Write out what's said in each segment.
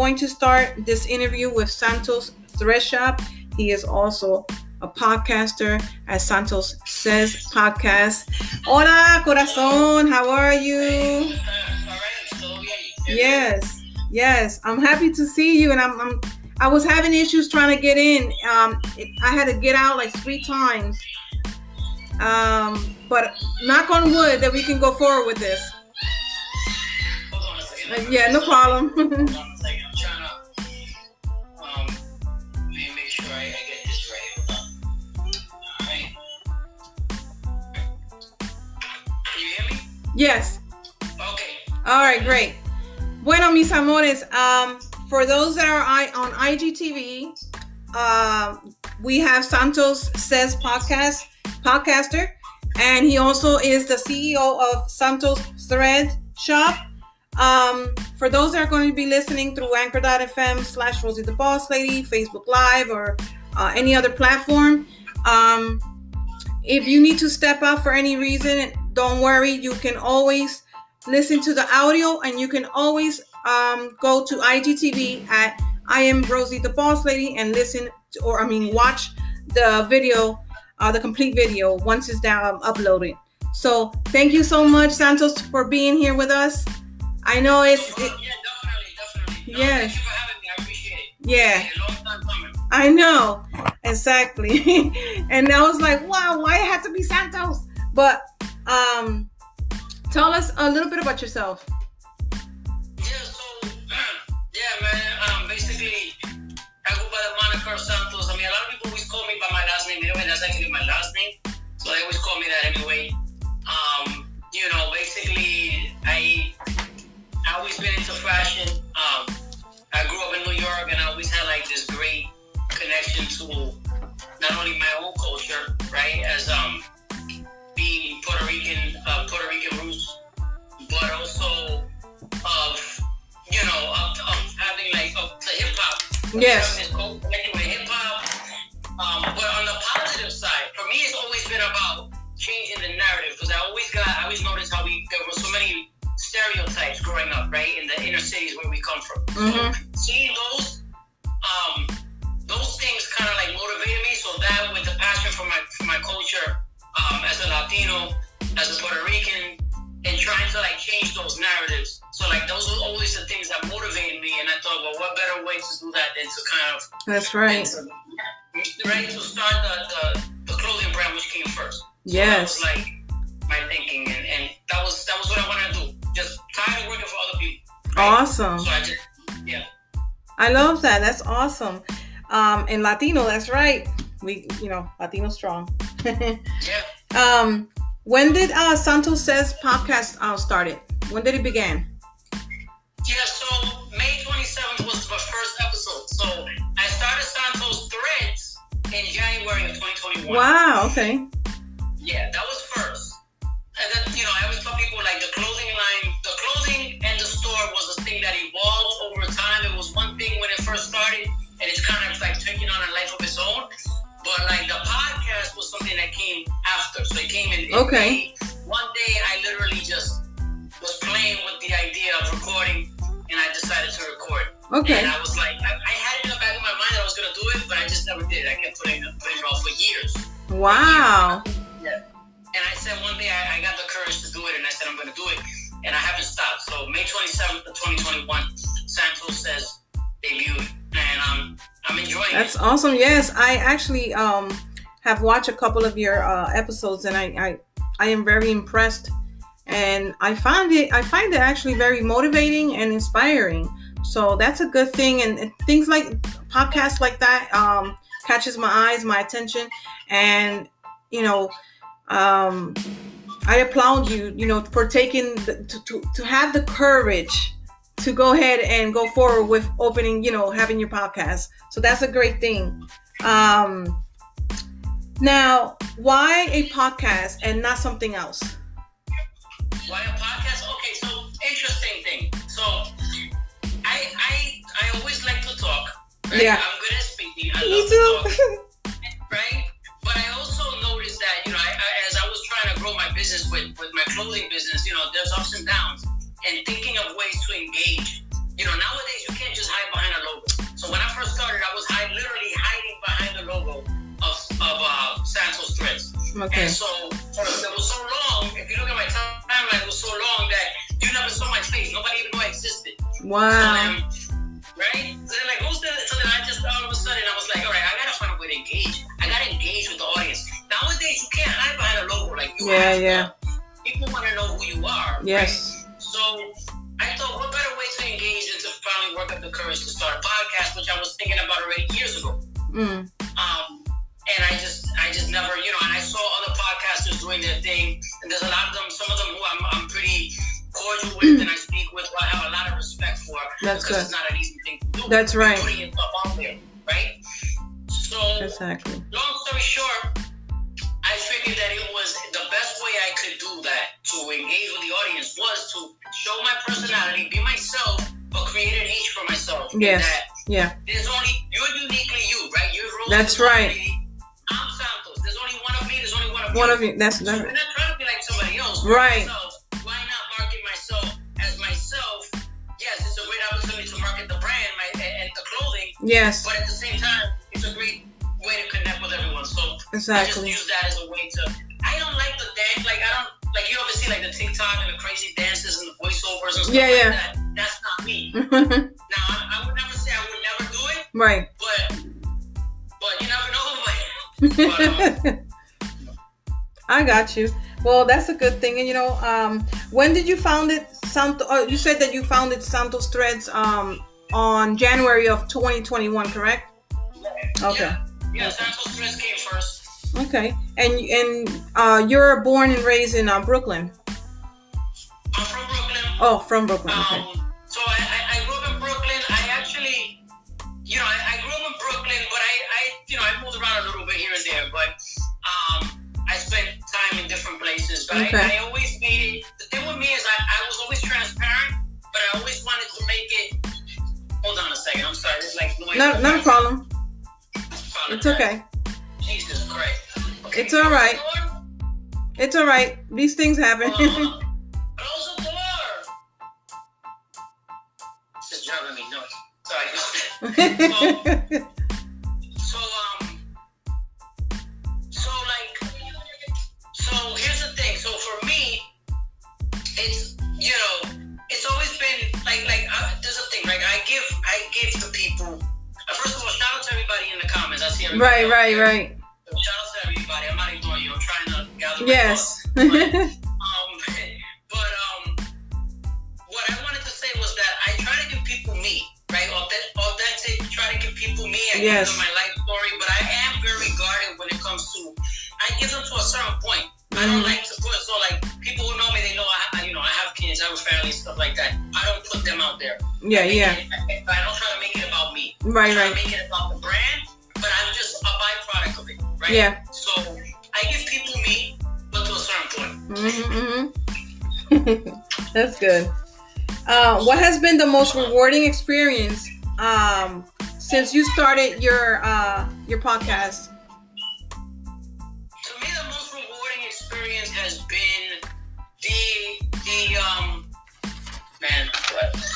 going to start this interview with Santos Thread Shop. He is also a podcaster at Santos Says Podcast. Hola, corazón. How are you? Yes, yes. I'm happy to see you, and I'm, I'm I was having issues trying to get in. Um, it, I had to get out like three times. Um, but knock on wood that we can go forward with this. Uh, yeah, no problem. Yes. Okay. All right, great. Bueno, mis amores, um, for those that are on IGTV, uh, we have Santos Says Podcast, podcaster, and he also is the CEO of Santos Thread Shop. Um, for those that are going to be listening through anchor.fm slash Rosie the Boss Lady, Facebook Live, or uh, any other platform, um, if you need to step out for any reason, don't worry. You can always listen to the audio and you can always um, go to IGTV at I am Rosie the Boss Lady and listen to, or I mean watch the video, uh, the complete video once it's down uploaded. So thank you so much, Santos, for being here with us. I know it's it, yeah, definitely, definitely. No, yes. I appreciate it. Yeah. I know exactly, and I was like, wow, why it had to be Santos? But um, tell us a little bit about yourself. Yeah, so yeah, man. Um, basically, I go by the moniker Santos. I mean, a lot of people always call me by my last name. Anyway, that's actually my last name, so they always call me that anyway. Um, you know, basically, I I always been into fashion. Um, I grew up in New York, and I always had like this great connection to not only my own culture, right, as um being Puerto Rican, uh, Puerto Rican roots, but also of you know of, of having like of the hip hop. Yes. hip hop. Um, but on the positive side, for me, it's always been about changing the narrative because I always got, I always noticed how we there were so many stereotypes growing up, right, in the inner cities where we come from. Mm-hmm. So seeing those, um, those things kind of like motivated me. So that with the passion for my for my culture um, as a Latino, as a Puerto Rican, and trying to like change those narratives. So like those were always the things that motivated me, and I thought, well, what better way to do that than to kind of that's right, to, right to start the, the, the clothing brand which came first. Yes, that was like my thinking, and, and that was that was what I wanted to do. Just tired of working for other people. Right? Awesome. So I just yeah. I love that. That's awesome. Um, and Latino, that's right. We, you know, Latino strong. Yeah. Um, when did uh, Santos Says podcast uh, started? When did it begin? Yeah, so May 27th was the first episode. So I started Santos Threads in January of 2021. Wow, okay. Yeah, that was first. And then, you know, I always tell people like the clothing line, the clothing and the store was a thing that evolved over time. It was one thing when it first started, and it's kind of like taking on a life of its own. But like the podcast was something that came after. So it came in. in Okay. May. One day I literally just was playing with the idea of recording and I decided to record. Okay. And I was like, I, I had it in the back of my mind that I was gonna do it, but I just never did. I kept putting, it- putting it off for years. Wow. Yeah. And I said one day I, I got the courage to do it, and I said I'm gonna do it, and I haven't stopped. So May 27th of 2021, Santos says debuted, and um, I'm enjoying That's it. awesome. Yes, I actually um have watched a couple of your uh, episodes, and I, I I am very impressed, and I find it I find it actually very motivating and inspiring. So that's a good thing, and, and things like podcasts like that um, catches my eyes, my attention, and you know. Um, I applaud you, you know, for taking the, to, to to have the courage to go ahead and go forward with opening, you know, having your podcast. So that's a great thing. Um, now, why a podcast and not something else? Why a podcast? Okay, so interesting thing. So I I I always like to talk. Right? Yeah. I'm good at speaking. I Me love too. to talk, right? But I also noticed that you know, I, I, as I was trying to grow my business with with my clothing business, you know, there's ups and downs, and thinking of ways to engage you know, nowadays you can't just hide behind a logo. So when I first started, I was hide, literally hiding behind the logo of, of uh, Santos Threads. Okay. And so for, it was so long, if you look at my timeline, it was so long that you never saw my face. Nobody even knew I existed. Wow. Um, right? So then, like, who's the, so then I just all of a sudden I was like, all right, I gotta find a way to engage. I gotta engage with the audience. Nowadays, you can't hide behind a logo. Like, you Yeah, have to- yeah. People want to know who you are. Yes. Right? So I thought, what better way to engage than to finally work up the courage to start a podcast, which I was thinking about already years ago. Mm. Um, and I just, I just never, you know, and I saw other podcasters doing their thing, and there's a lot of them, some of them who I'm, I'm pretty cordial with, and I speak with, who I have a lot of respect for, That's because good. it's not an easy thing to do. That's right. Putting yourself out there, right? So, Exactly. long story short, I figured that it was the way I could do that to engage with the audience was to show my personality, be myself, but create a niche for myself. Yes. That Yeah. there's only you're uniquely you, right? You're Rose That's right. I'm Santos. There's only one of me. There's only one of me. One you. of you. That's So that. we're not trying to be like somebody else. Right. Myself. Why not market myself as myself? Yes, it's a great opportunity to market the brand my, and, and the clothing, Yes. but at the same time, it's a great way to connect with everyone. So I just use that as a way to. I don't like the dance. Like I don't like you ever see like the TikTok and the crazy dances and the voiceovers and stuff Yeah, like yeah. that. That's not me. Now I, I would never say I would never do it, right. but but you never know. But, um, I got you. Well, that's a good thing. And you know, um, when did you found it? Santo, oh, you said that you founded Santos Threads um, on January of 2021, correct? Okay. Yeah, yeah Santos Threads came first. Okay. And and uh, you're born and raised in uh, Brooklyn. I'm from Brooklyn. Oh, from Brooklyn. Okay. Um, so I, I, I grew up in Brooklyn. I actually, you know, I, I grew up in Brooklyn, but I, I, you know, I moved around a little bit here and there. But um, I spent time in different places. But Okay. I, I always made it. The thing with me is I, I was always transparent, but I always wanted to make it. Hold on a second. I'm sorry. There's like noise. No, not a problem. It's okay. Okay. It's all right. It's all right. These things happen. uh, Close the door. This is driving me nuts. Sorry. So um, so like, so here's the thing. So for me, it's you know, it's always been like like uh, there's a thing. Like I give I give to people. Uh, first of all, shout out to everybody in the comments. I see everybody. right, right, right. Yes. thoughts. um, but um, what I wanted to say was that I try to give people me, right? Authentic, authentic try to give people me. I Yes. give them my life story, but I am very guarded when it comes to. I give them to a certain point. I don't Mhm. like to put so like people who know me, they know I, you know, I have kids, I have a family, stuff like that. I don't put them out there. yeah, I yeah. it- I, I don't try to make it about me. Right, I try right. to make it about the brand, but I'm just a byproduct of it, right? Yeah. So I give people me, but mm-hmm. That's good. Uh, what has been the most rewarding experience um, since you started your uh, your podcast? To me, the most rewarding experience has been the the um man. What?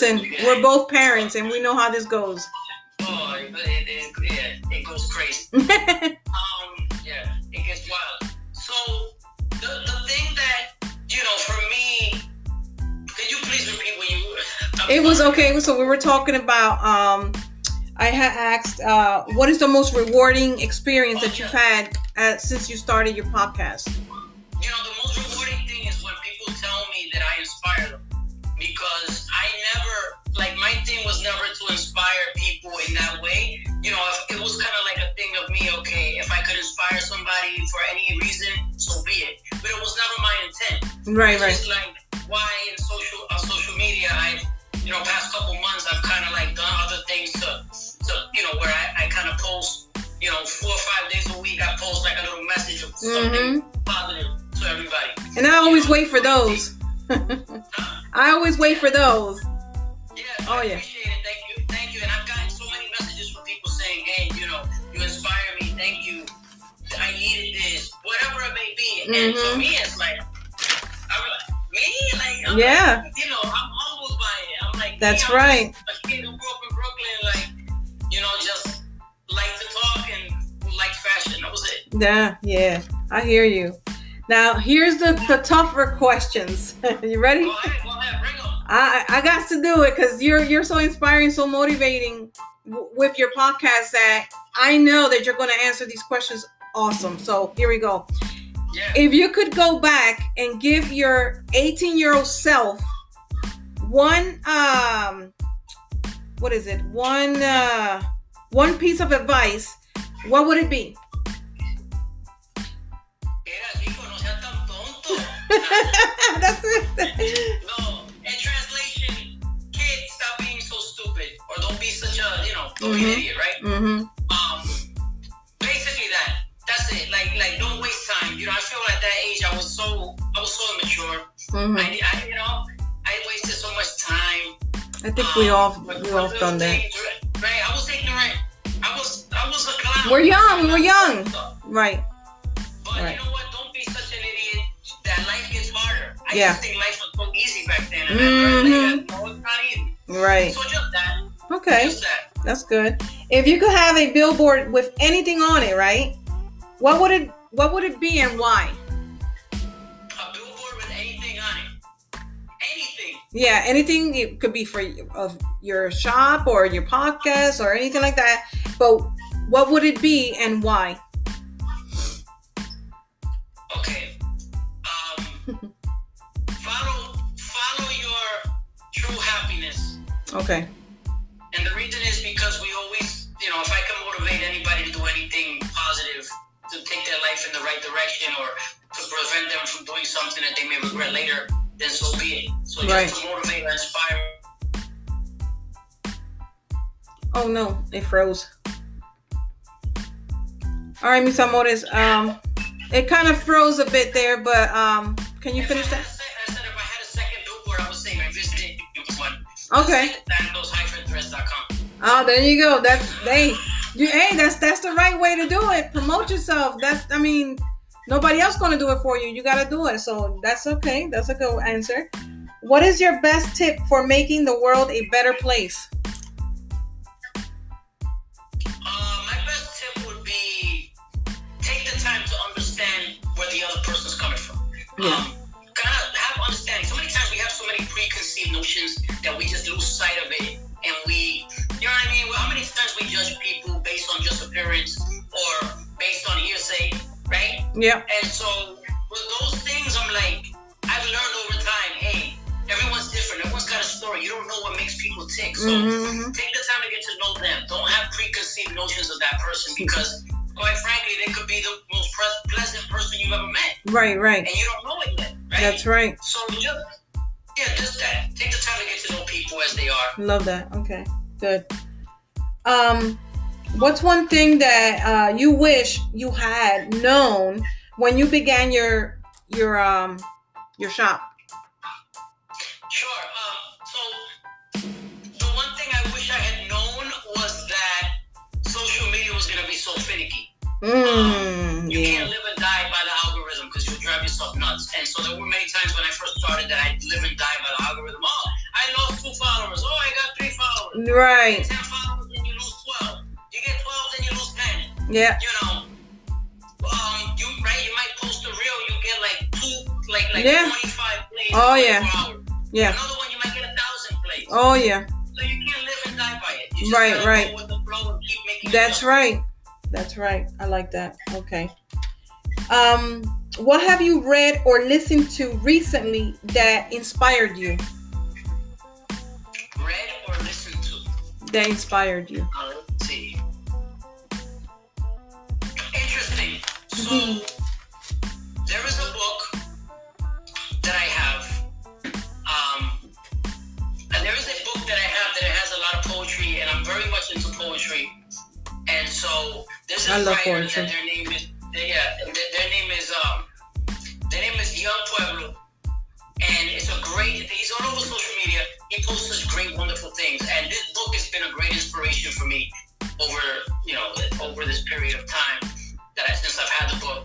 Listen, we're both parents, and we know how this goes. Oh, it, it, it, yeah, it goes crazy. Um, yeah, it gets wild. So the, the thing that you know, for me, could you please repeat what you? I'm it was okay. So we were talking about. Um, I had asked, uh, what is the most rewarding experience that you've had uh, since you started your podcast? For any reason, so be it. But it was never my intent. Right, right. just like why in social on social media I've you know past couple months I've kind of like done other things to to you know where I, I kind of post you know four or five days a week I post like a little message of something hmm positive to everybody. And I always wait for those. I always wait for those. Yeah. Oh, I yeah. Whatever it may be. And Mhm. for me, it's like, I'm like, me? Like, I'm Yeah. like, you know, I'm humbled by it. I'm like, That's me, I'm right. A kid who grew up in Brooklyn, like, you know, just like to talk and who liked fashion. That was it. Yeah, yeah. I hear you. Now here's the the tougher questions. you ready? Go ahead. Go ahead. Bring them. I I got to do it because you're you're so inspiring, so motivating w- with your podcast that I know that you're going to answer these questions awesome. So here we go. Yeah. If you could go back and give your 18 year old self one um what is it one uh one piece of advice, what would it be? Era, chico, no seas tan tonto. That's it. No, in translation, kids, stop being so stupid, or don't be such a, you know, don't be Mhm. an idiot, right? Mm-hmm. Um, basically that. That's it. Like, like, don't waste time. You know, I feel at that age, I was so, I was so immature. hmm I, I, you know, I wasted so much time. I think we um, all we all done that. Right? I was ignorant. I was, I was a clown. We're young, We're young. Right. But Right. you know what? Don't be such an idiot. That life gets harder. I Yeah. used to think life was so easy back then, and I learned Mhm. that no, it's not easy. Right. So just that. Okay. Just that. That's good. If you could have a billboard with anything on it, right? What would it what would it be and why? A billboard with anything on it. Anything. Yeah, anything it could be for of your shop or your podcast or anything like that. But what would it be and why? Okay. Um, follow follow your true happiness. Okay. And the reason is because we always, you know, if I life in the right direction or to prevent them from doing something that they may regret later, then so be it. So just Right. to motivate and inspire. Oh no, it froze. All right, mis amores. Um, it kind of froze a bit there, but um, can you If finish that? I said if I had a second billboard, I would say I visited one. Okay. Threads.com. Oh, there you go. That's they. You hey, that's that's the right way to do it. Promote yourself. That's I mean, nobody else gonna do it for you. You gotta do it. So that's okay. That's a good answer. What is your best tip for making the world a better place? Uh, my best tip would be take the time to understand where the other person's coming from. Yeah. Um, kind of have understanding. So many times we have so many preconceived notions that we just lose sight of it, and we, you know what I mean? Well, how many times we judge people based on just appearance or based on hearsay, right? Yeah. And so with those things, I'm like, I've learned over time. Hey, everyone's different. Everyone's got a story. You don't know what makes people tick. So Mhm. take the time to get to know them. Don't have preconceived notions of that person because, quite frankly, they could be the most pleasant person you've ever met, Right. Right. and you don't know it yet, right? That's right. So just yeah, just that. Take the time to get to know people as they are. Love that. Okay. Good. Um, what's one thing that uh, you wish you had known when you began your your um your shop? Sure. Um, so the one thing I wish I had known was that social media was gonna be so finicky. Mm, You yeah. can't live and die by the algorithm because you'll drive yourself nuts. And so there were many times when I first started that I'd live and die by the algorithm. Oh, I lost two followers. Oh, I got three followers. Right. Yeah. You know, um, you right, you might post a reel, you get like two, like like Yeah. 25 plays. Oh, yeah. Yeah. Another one, you might get a thousand plays. Oh yeah. So you can't live and die by it. You just Right, right. With the flow and keep making. That's right. That's right. I like that. Okay. Um, what have you read or listened to recently that inspired you? Read or listen to. That inspired you. Uh, So Mhm. there is a book that I have. Um, and there is a book that I have that it has a lot of poetry, and I'm very much into poetry. And so there's a I love writer poetry. their name is yeah, their, name is um their name is Yung Pueblo. And it's a great. He's on all over social media. He posts such great, wonderful things, and this book has been a great inspiration for me over you know over this period of time that I, since I've had the book.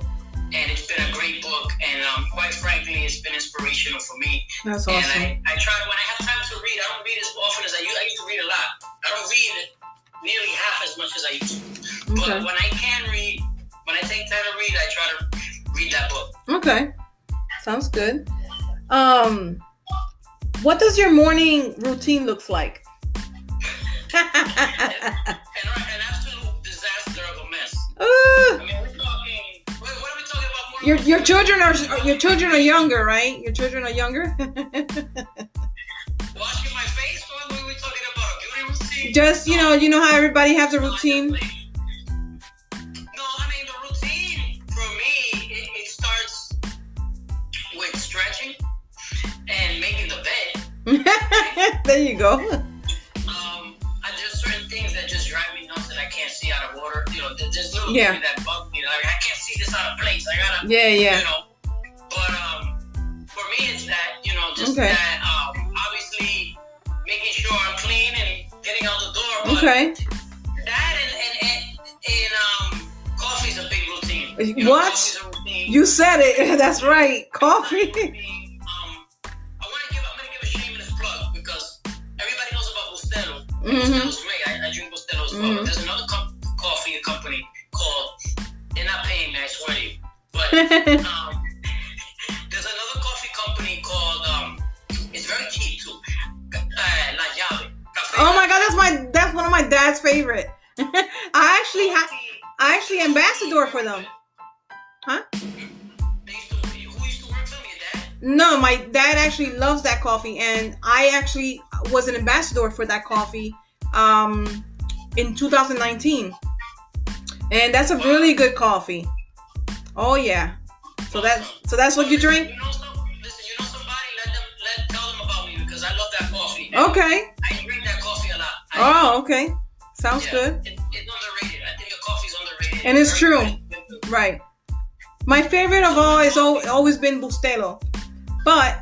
And it's been a great book, and um, quite frankly, it's been inspirational for me. That's awesome. And I, I try when I have time to read. I don't read as often as I used. I used to read a lot. I don't read nearly half as much as I used to. Okay. But when I can read, when I take time to read, I try to read that book. Okay. Sounds good. Um what does your morning routine looks like? And an absolute disaster of a mess. Ah, I mean, your your children are your children are younger, right? Your children are younger. washing my face. What were we talking about? A beauty routine? Just you know, you know how everybody has a routine. No, I mean the routine for me. It, it starts with stretching and making the bed. there you go. Um, and there's certain things that just drive me nuts that I can't see out of order. You know, there's little Yeah. things that I gotta, Yeah, yeah. you know. But um, for me, it's that you know, just Okay. that um, obviously making sure I'm clean and getting out the door. But Okay. That and and, and, and um, coffee's a big routine. You What? a routine. You said it. That's right. Coffee. favorite. I actually ha- I actually ambassador for them. They used to, who used to work for me? Your dad? No, my dad actually loves that coffee, and I actually was an ambassador for that coffee um, in 2019, and that's a really good coffee. Oh yeah, so that so that's what you drink. You know some, listen, you know somebody, let them let tell them about me because I love that coffee. Okay. I drink that coffee a lot. I, Oh, okay. Sounds yeah, good. It, it's underrated. I think the coffee's underrated. And it's true. Right. My favorite of all has al- always been Bustelo, but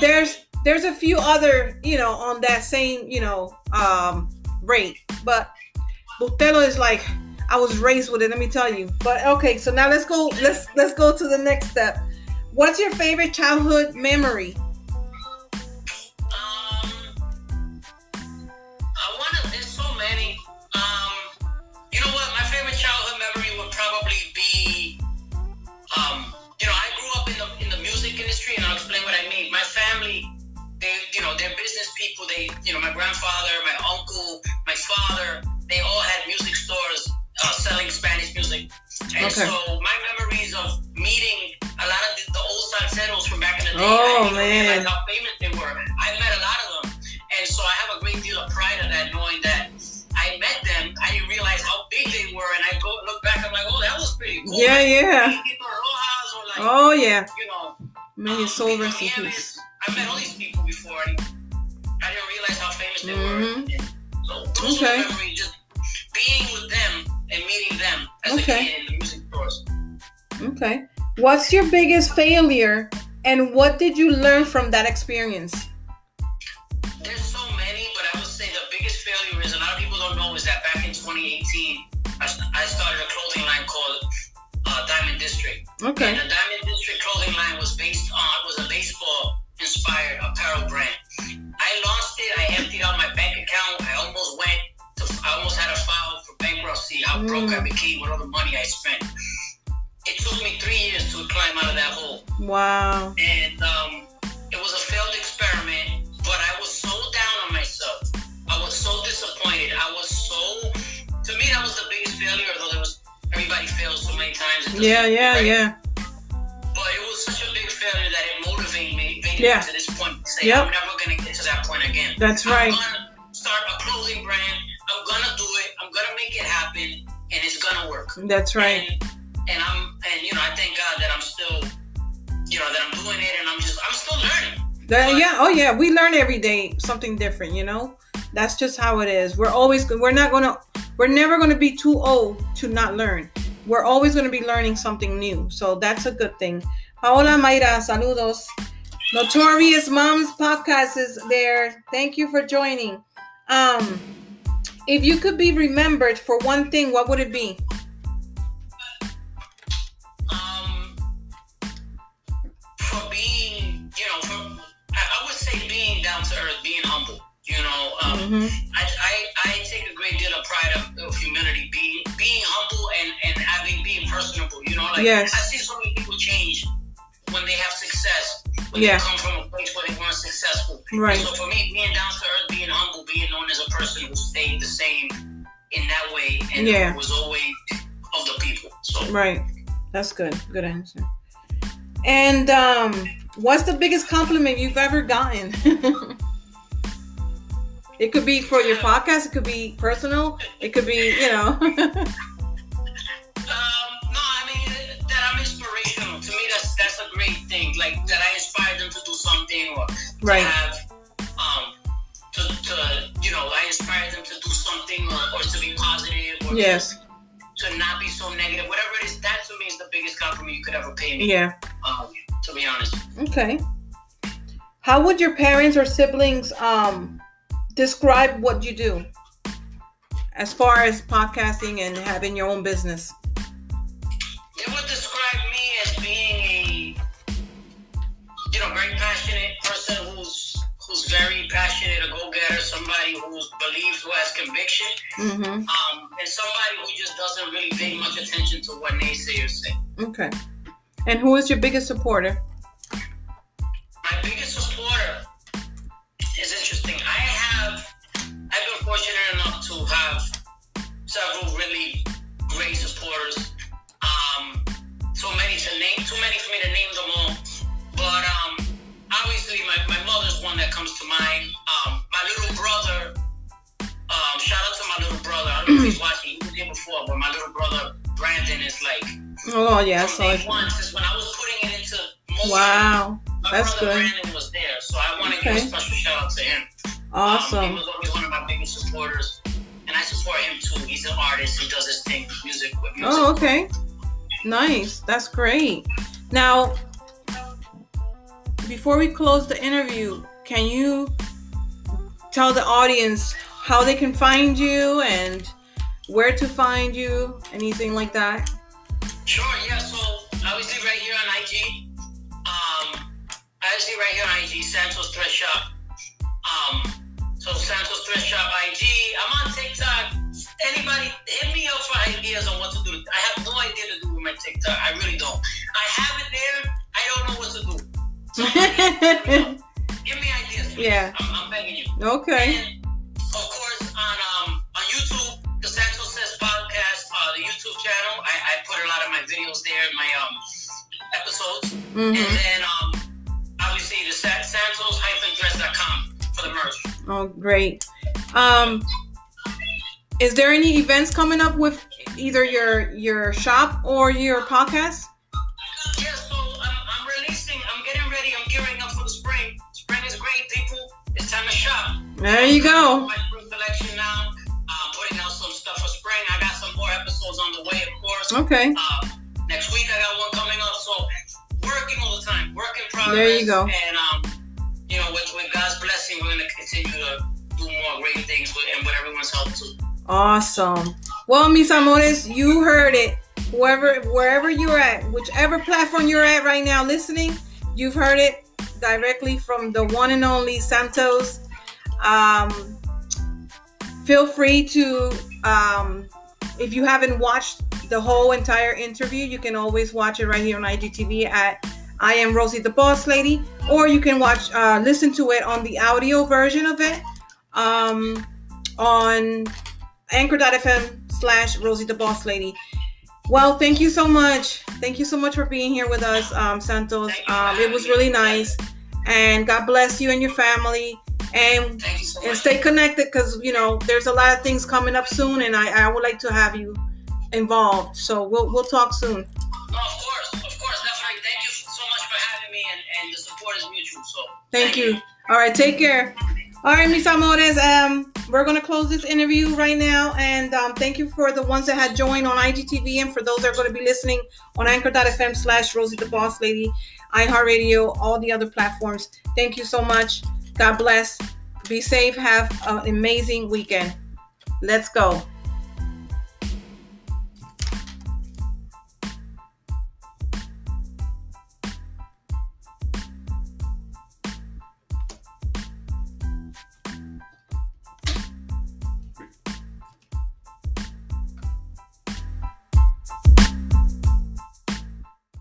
there's there's a few other you know on that same you know um rate, but Bustelo is like I was raised with it. Let me tell you. But okay, so now let's go. Let's let's go to the next step. What's your favorite childhood memory? You know, they're business people. They, you know, my grandfather, my uncle, my father, they all had music stores uh, selling Spanish music. And Okay. so my memories of meeting a lot of the, the old salseros from back in the day, Oh, I man. how famous they were. I met a lot of them, and so I have a great deal of pride in that, knowing that I met them. I didn't realize how big they were, and I go look back. I'm like, oh, that was pretty cool. Yeah, yeah. Like, Rojas or like, Oh yeah. you know, May um, his soul rest in peace. I met all these people before, and I didn't realize how famous they were. Mhm. So those Okay. memories, just being with them and meeting them as Okay. a kid in the music stores. Okay. What's your biggest failure, and what did you learn from that experience? There's so many, but I would say the biggest failure is a lot of people don't know is that back in 2018, I, I started a clothing line called uh, Diamond District. Okay. And the Diamond District clothing line was based on was a baseball inspired apparel brand. I launched it. I emptied out my bank account. I almost went to. I almost had a file for bankruptcy. How broke I Mm. became with all the money I spent. It took me three years to climb out of that hole, Wow. and um, it was a failed experiment. But I was so down on myself. I was so disappointed. I was so. To me, that was the biggest failure. Although there was everybody fails so many times. Yeah, yeah, right? yeah. But it was such a big failure that it made Yeah. to this point. Say, Yep. I'm never gonna get to that point again. That's right. I'm gonna start a clothing brand. I'm gonna do it. I'm gonna make it happen, and it's gonna work. That's right. And, and I'm, and you know, I thank God that I'm still, you know, that I'm doing it, and I'm just, I'm still learning. That- yeah. Oh yeah. We learn every day something different. You know. That's just how it is. We're always. We're not gonna. We're never gonna be too old to not learn. We're always gonna be learning something new. So that's a good thing. Paola Mayra, saludos. Notorious Moms podcast is there. Thank you for joining. Um, if you could be remembered for one thing, what would it be? Um, for being, you know, for I, I would say being down to earth, being humble. You know, um, Mhm. I, I, I take a great deal of pride of, of humility, being being humble and, and having being personable. You know, like Yes. I see so many people change when they have success, when Yeah. come from a place where they weren't successful. Right. So for me, being down to earth, being humble, being known as a person who stayed the same in that way and Yeah. was always of the people. So Right. That's good. Good answer. And um, what's the biggest compliment you've ever gotten? it could be for your podcast. It could be personal. It could be, you know. something or Right. to have, um, to, to you know, I inspire them to do something or, or to be positive or yes. to, to not be so negative. Whatever it is, that to me is the biggest compliment you could ever pay me. Yeah. Um, to be honest. Okay. How would your parents or siblings um describe what you do as far as podcasting and having your own business? They would who's believes, who has conviction, Mm-hmm. um, and somebody who just doesn't really pay much attention to what naysayers say. Okay. And who is your biggest supporter? My biggest supporter is interesting. I have, I've been fortunate enough to have several really great supporters. Um, so many to name, too many for me to name them all. Obviously, my, my mother's one that comes to mind. Um, my little brother, um, shout out to my little brother. I don't know if he's watching. He was here before, but my little brother Brandon is like Oh yeah, I saw it. one since when I was putting it into motion. Wow. My That's brother good. Brandon was there, so I want to give a special shout out to him. Um, he Awesome. was always one of my biggest supporters, and I support him too. He's an artist. He does his thing music. With music. Oh, okay. Nice. That's great. Now, before we close the interview, can you tell the audience how they can find you and where to find you? Anything like that? Sure, yeah. So obviously, right here on IG, um, obviously right here on IG, Santos Thread Shop. Um, so Santos Thread Shop IG. I'm on TikTok. Anybody hit me up for ideas on what to do. I have no idea to do with my TikTok. I really don't. I have it there. I don't know what to do. So give me ideas. please. Yeah. I'm, I'm begging you. okay. And of course, on um on YouTube, the Santos Says podcast, uh, the YouTube channel, I, I put a lot of my videos there, my um episodes, and hmm then um obviously the Sa- SantosThreads.com for the merch. Oh, great. Um, is there any events coming up with either your your shop or your podcast? There you go. My spring collection now. Um, putting out some stuff for spring. I got some more episodes on the way, of course. Okay. Uh, next week I got one coming up. So working all the time, work in progress. There you go. And um, you know, with, with God's blessing, we're gonna continue to do more great things with, and with everyone's help too. Awesome. Well, mis amores, you heard it. Whoever, wherever you're at, whichever platform you're at right now listening, you've heard it directly from the one and only Santos. Um, feel free to, um, if you haven't watched the whole entire interview, you can always watch it right here on IGTV at I am Rosie the Boss Lady, or you can watch, uh, listen to it on the audio version of it um, on anchor.fm slash Rosie the Boss Lady. Well, thank you so much. Thank you so much for being here with us, um, Santos. Thank you for Um, it was really nice. And God bless you and your family. And so and stay connected because you know there's a lot of things coming up soon, and I, I would like to have you involved. So we'll we'll talk soon. No, of course, of course, definitely. Thank you so much for having me, and, and the support is mutual. So Thank you. All right, take care. All right, mis amores. Um, we're gonna close this interview right now, and um, thank you for the ones that had joined on IGTV, and for those that are gonna be listening on Anchor.fm slash Rosie the Boss Lady. iHeartRadio, all the other platforms. Thank you so much. God bless. Be safe. Have an amazing weekend. Let's go.